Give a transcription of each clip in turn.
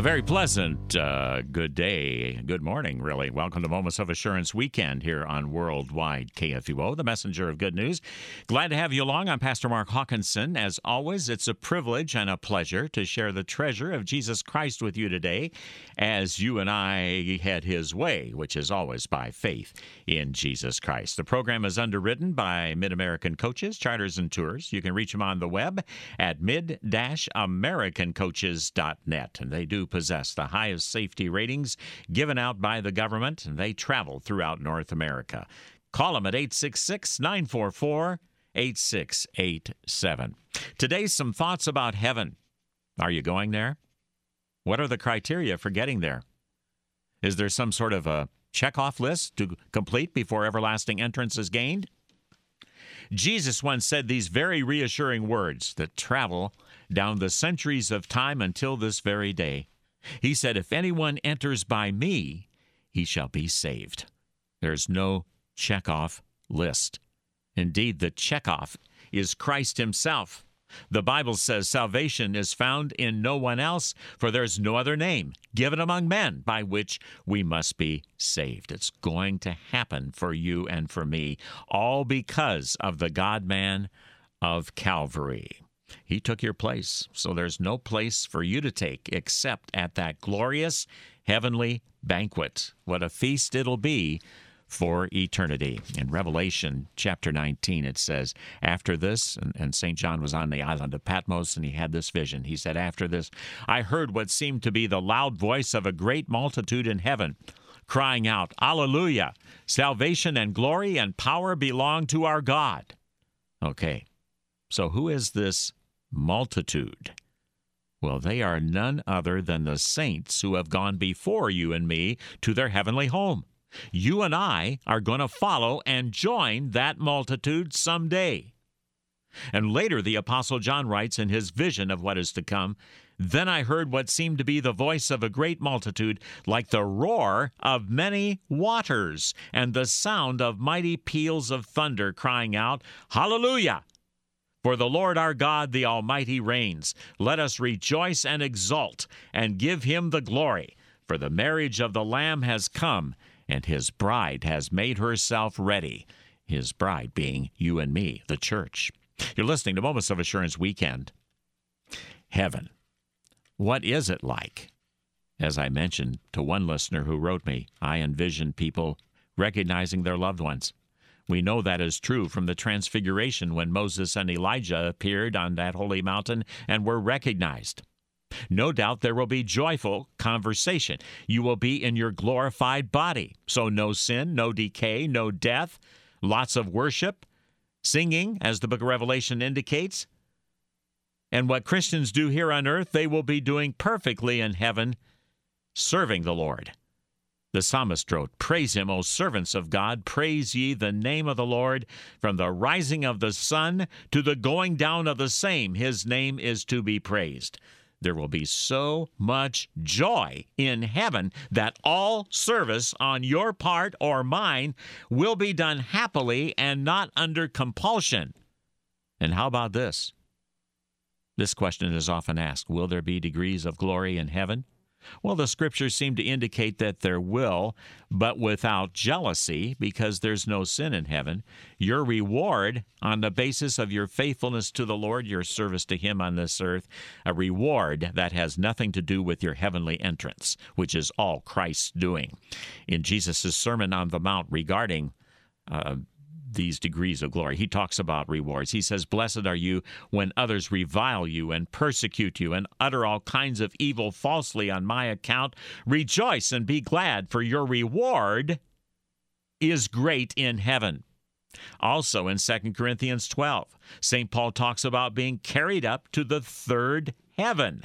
A very pleasant uh, good day, good morning, really. Welcome to Moments of Assurance weekend here on Worldwide KFUO, the messenger of good news. Glad to have you along. I'm Pastor Mark Hawkinson. As always, it's a privilege and a pleasure to share the treasure of Jesus Christ with you today as you and I head his way, which is always by faith in Jesus Christ. The program is underwritten by Mid American Coaches, Charters, and Tours. You can reach them on the web at mid-americancoaches.net, and they do possess the highest safety ratings given out by the government, and they travel throughout North America. Call them at 866 944 8687. Today, some thoughts about heaven. Are you going there? What are the criteria for getting there? Is there some sort of a checkoff list to complete before everlasting entrance is gained? Jesus once said these very reassuring words that travel down the centuries of time until this very day. He said, If anyone enters by me, he shall be saved. There's no checkoff list. Indeed, the checkoff is Christ Himself. The Bible says salvation is found in no one else, for there's no other name given among men by which we must be saved. It's going to happen for you and for me, all because of the God man of Calvary. He took your place, so there's no place for you to take except at that glorious heavenly banquet. What a feast it'll be for eternity. In Revelation chapter 19, it says, After this, and, and St. John was on the island of Patmos and he had this vision. He said, After this, I heard what seemed to be the loud voice of a great multitude in heaven crying out, Alleluia! Salvation and glory and power belong to our God. Okay, so who is this multitude? Well, they are none other than the saints who have gone before you and me to their heavenly home. You and I are going to follow and join that multitude someday. And later, the Apostle John writes in his vision of what is to come Then I heard what seemed to be the voice of a great multitude, like the roar of many waters, and the sound of mighty peals of thunder, crying out, Hallelujah! For the Lord our God, the Almighty, reigns. Let us rejoice and exult, and give him the glory. For the marriage of the Lamb has come and his bride has made herself ready. His bride being you and me, the church. You're listening to Moments of Assurance Weekend. Heaven. What is it like? As I mentioned to one listener who wrote me, I envision people recognizing their loved ones. We know that is true from the Transfiguration when Moses and Elijah appeared on that holy mountain and were recognized. No doubt there will be joyful conversation. You will be in your glorified body. So, no sin, no decay, no death, lots of worship, singing, as the book of Revelation indicates. And what Christians do here on earth, they will be doing perfectly in heaven, serving the Lord. The psalmist wrote, Praise him, O servants of God, praise ye the name of the Lord. From the rising of the sun to the going down of the same, his name is to be praised. There will be so much joy in heaven that all service on your part or mine will be done happily and not under compulsion. And how about this? This question is often asked Will there be degrees of glory in heaven? Well, the scriptures seem to indicate that there will, but without jealousy, because there's no sin in heaven. Your reward, on the basis of your faithfulness to the Lord, your service to Him on this earth, a reward that has nothing to do with your heavenly entrance, which is all Christ's doing. In Jesus' Sermon on the Mount regarding uh, these degrees of glory. He talks about rewards. He says, Blessed are you when others revile you and persecute you and utter all kinds of evil falsely on my account. Rejoice and be glad, for your reward is great in heaven. Also in 2 Corinthians 12, St. Paul talks about being carried up to the third heaven.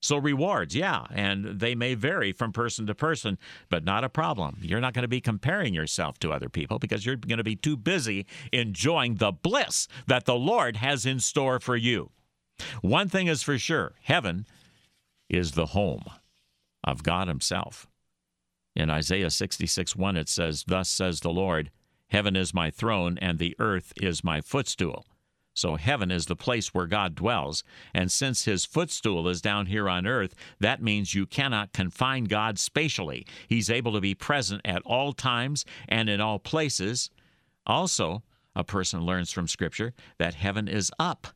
So, rewards, yeah, and they may vary from person to person, but not a problem. You're not going to be comparing yourself to other people because you're going to be too busy enjoying the bliss that the Lord has in store for you. One thing is for sure heaven is the home of God Himself. In Isaiah 66 1, it says, Thus says the Lord, Heaven is my throne, and the earth is my footstool. So heaven is the place where God dwells. And since his footstool is down here on earth, that means you cannot confine God spatially. He's able to be present at all times and in all places. Also, a person learns from Scripture that heaven is up.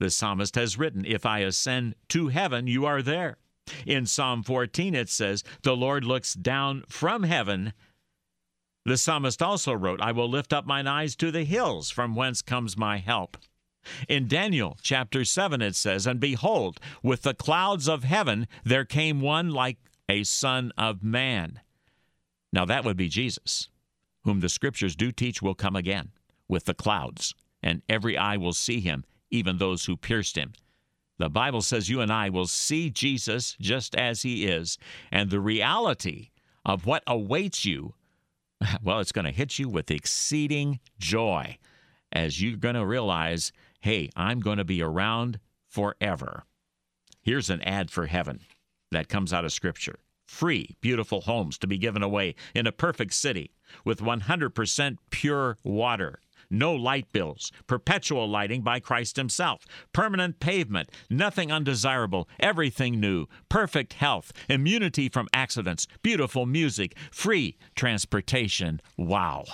The psalmist has written, If I ascend to heaven, you are there. In Psalm 14, it says, The Lord looks down from heaven. The psalmist also wrote, I will lift up mine eyes to the hills, from whence comes my help. In Daniel chapter 7, it says, And behold, with the clouds of heaven there came one like a son of man. Now that would be Jesus, whom the scriptures do teach will come again with the clouds, and every eye will see him, even those who pierced him. The Bible says you and I will see Jesus just as he is, and the reality of what awaits you, well, it's going to hit you with exceeding joy as you're going to realize, hey, I'm going to be around forever. Here's an ad for heaven that comes out of Scripture. Free, beautiful homes to be given away in a perfect city with 100% pure water. No light bills, perpetual lighting by Christ Himself, permanent pavement, nothing undesirable, everything new, perfect health, immunity from accidents, beautiful music, free transportation. Wow.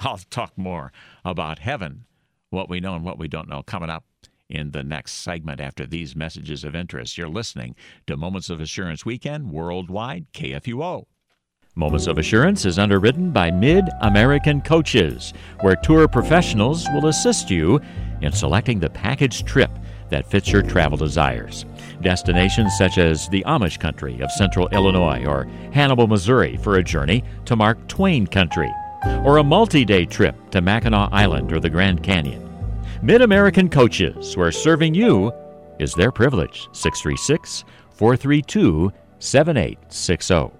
I'll talk more about heaven, what we know and what we don't know, coming up in the next segment after these messages of interest. You're listening to Moments of Assurance Weekend Worldwide KFUO. Moments of Assurance is underwritten by Mid American Coaches, where tour professionals will assist you in selecting the package trip that fits your travel desires. Destinations such as the Amish country of central Illinois or Hannibal, Missouri for a journey to Mark Twain country, or a multi day trip to Mackinac Island or the Grand Canyon. Mid American Coaches, where serving you is their privilege. 636 432 7860.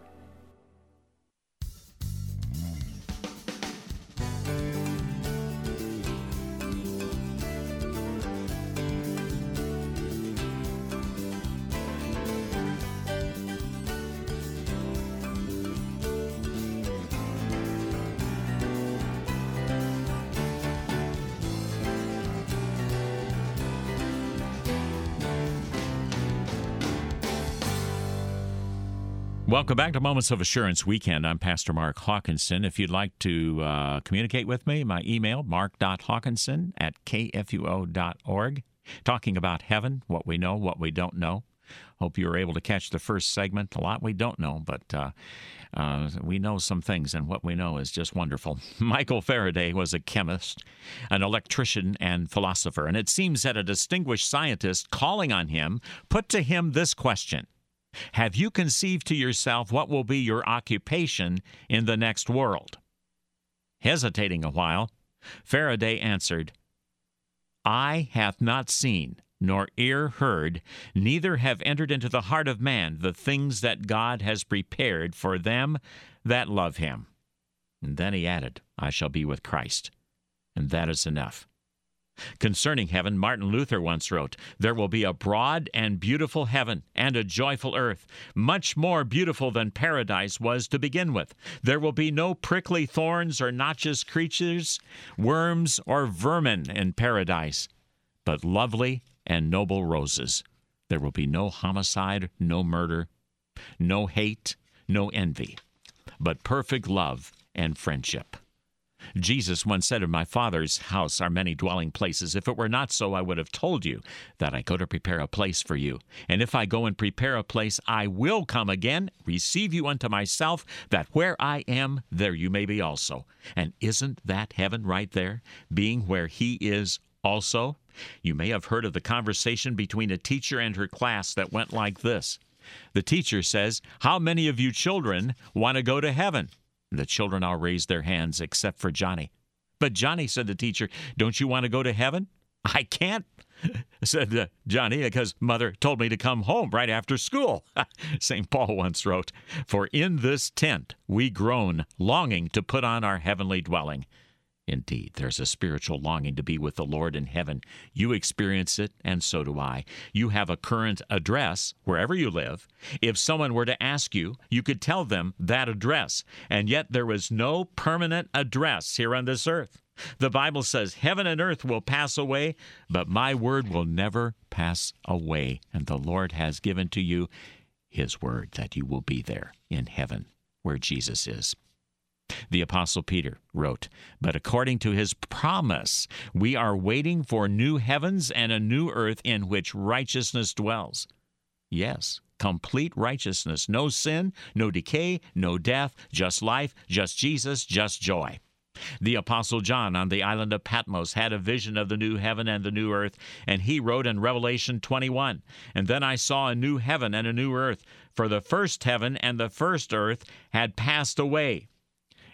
Welcome back to Moments of Assurance Weekend. I'm Pastor Mark Hawkinson. If you'd like to uh, communicate with me, my email, mark.hawkinson at kfuo.org. Talking about heaven, what we know, what we don't know. Hope you were able to catch the first segment. A lot we don't know, but uh, uh, we know some things, and what we know is just wonderful. Michael Faraday was a chemist, an electrician, and philosopher, and it seems that a distinguished scientist calling on him put to him this question have you conceived to yourself what will be your occupation in the next world? Hesitating a while, Faraday answered, Eye hath not seen, nor ear heard, neither have entered into the heart of man the things that God has prepared for them that love him. And then he added, I shall be with Christ. And that is enough. Concerning heaven, Martin Luther once wrote, There will be a broad and beautiful heaven and a joyful earth, much more beautiful than paradise was to begin with. There will be no prickly thorns or noxious creatures, worms or vermin in paradise, but lovely and noble roses. There will be no homicide, no murder, no hate, no envy, but perfect love and friendship. Jesus once said, Of my Father's house are many dwelling places. If it were not so, I would have told you that I go to prepare a place for you. And if I go and prepare a place, I will come again, receive you unto myself, that where I am, there you may be also. And isn't that heaven right there, being where He is also? You may have heard of the conversation between a teacher and her class that went like this. The teacher says, How many of you children want to go to heaven? The children all raised their hands except for Johnny. But Johnny, said the teacher, don't you want to go to heaven? I can't, said uh, Johnny, because mother told me to come home right after school. St. Paul once wrote, For in this tent we groan, longing to put on our heavenly dwelling. Indeed, there's a spiritual longing to be with the Lord in heaven. You experience it, and so do I. You have a current address wherever you live. If someone were to ask you, you could tell them that address, and yet there is no permanent address here on this earth. The Bible says, Heaven and earth will pass away, but my word will never pass away. And the Lord has given to you his word that you will be there in heaven where Jesus is. The Apostle Peter wrote, But according to his promise, we are waiting for new heavens and a new earth in which righteousness dwells. Yes, complete righteousness. No sin, no decay, no death, just life, just Jesus, just joy. The Apostle John on the island of Patmos had a vision of the new heaven and the new earth, and he wrote in Revelation 21 And then I saw a new heaven and a new earth, for the first heaven and the first earth had passed away,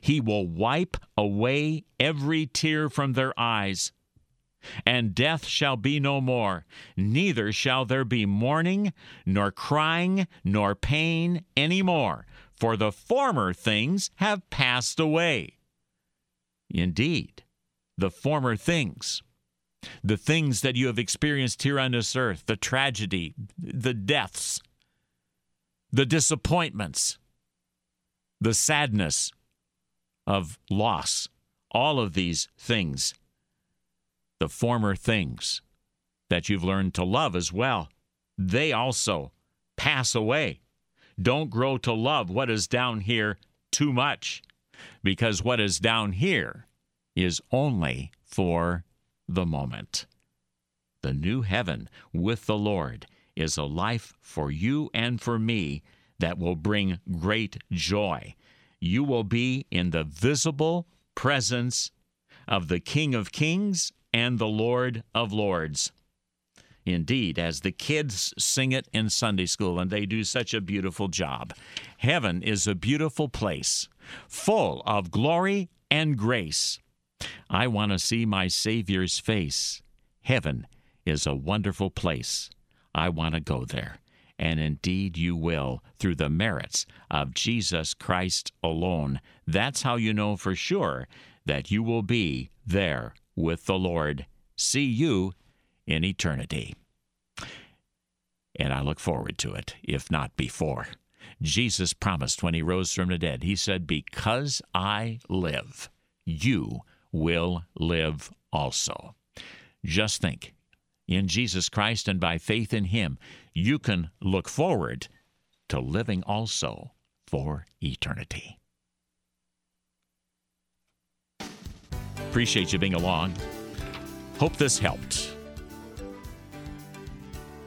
He will wipe away every tear from their eyes and death shall be no more, neither shall there be mourning, nor crying, nor pain any more, for the former things have passed away. Indeed, the former things, the things that you have experienced here on this earth, the tragedy, the deaths, the disappointments, the sadness of loss, all of these things the former things that you've learned to love as well, they also pass away. Don't grow to love what is down here too much, because what is down here is only for the moment. The new heaven with the Lord is a life for you and for me that will bring great joy. You will be in the visible presence of the King of Kings and the Lord of Lords. Indeed, as the kids sing it in Sunday school, and they do such a beautiful job. Heaven is a beautiful place, full of glory and grace. I want to see my Savior's face. Heaven is a wonderful place. I want to go there. And indeed, you will through the merits of Jesus Christ alone. That's how you know for sure that you will be there with the Lord. See you in eternity. And I look forward to it, if not before. Jesus promised when he rose from the dead, he said, Because I live, you will live also. Just think, in Jesus Christ and by faith in him, you can look forward to living also for eternity. Appreciate you being along. Hope this helped.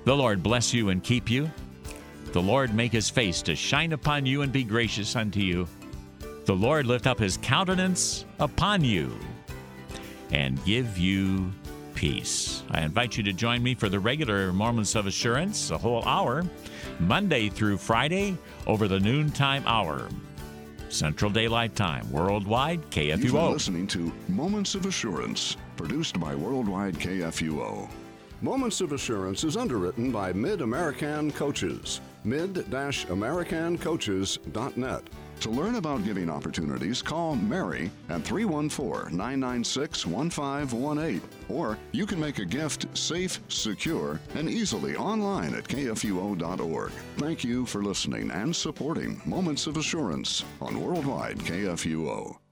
The Lord bless you and keep you. The Lord make his face to shine upon you and be gracious unto you. The Lord lift up his countenance upon you and give you peace. I invite you to join me for the regular Moments of Assurance, a whole hour, Monday through Friday, over the noontime hour. Central Daylight Time, worldwide KFUO. You've been listening to Moments of Assurance, produced by Worldwide KFUO. Moments of Assurance is underwritten by Mid American Coaches. Mid-AmericanCoaches.net. To learn about giving opportunities, call Mary at 314 996 1518. Or you can make a gift safe, secure, and easily online at kfuo.org. Thank you for listening and supporting Moments of Assurance on Worldwide KFUO.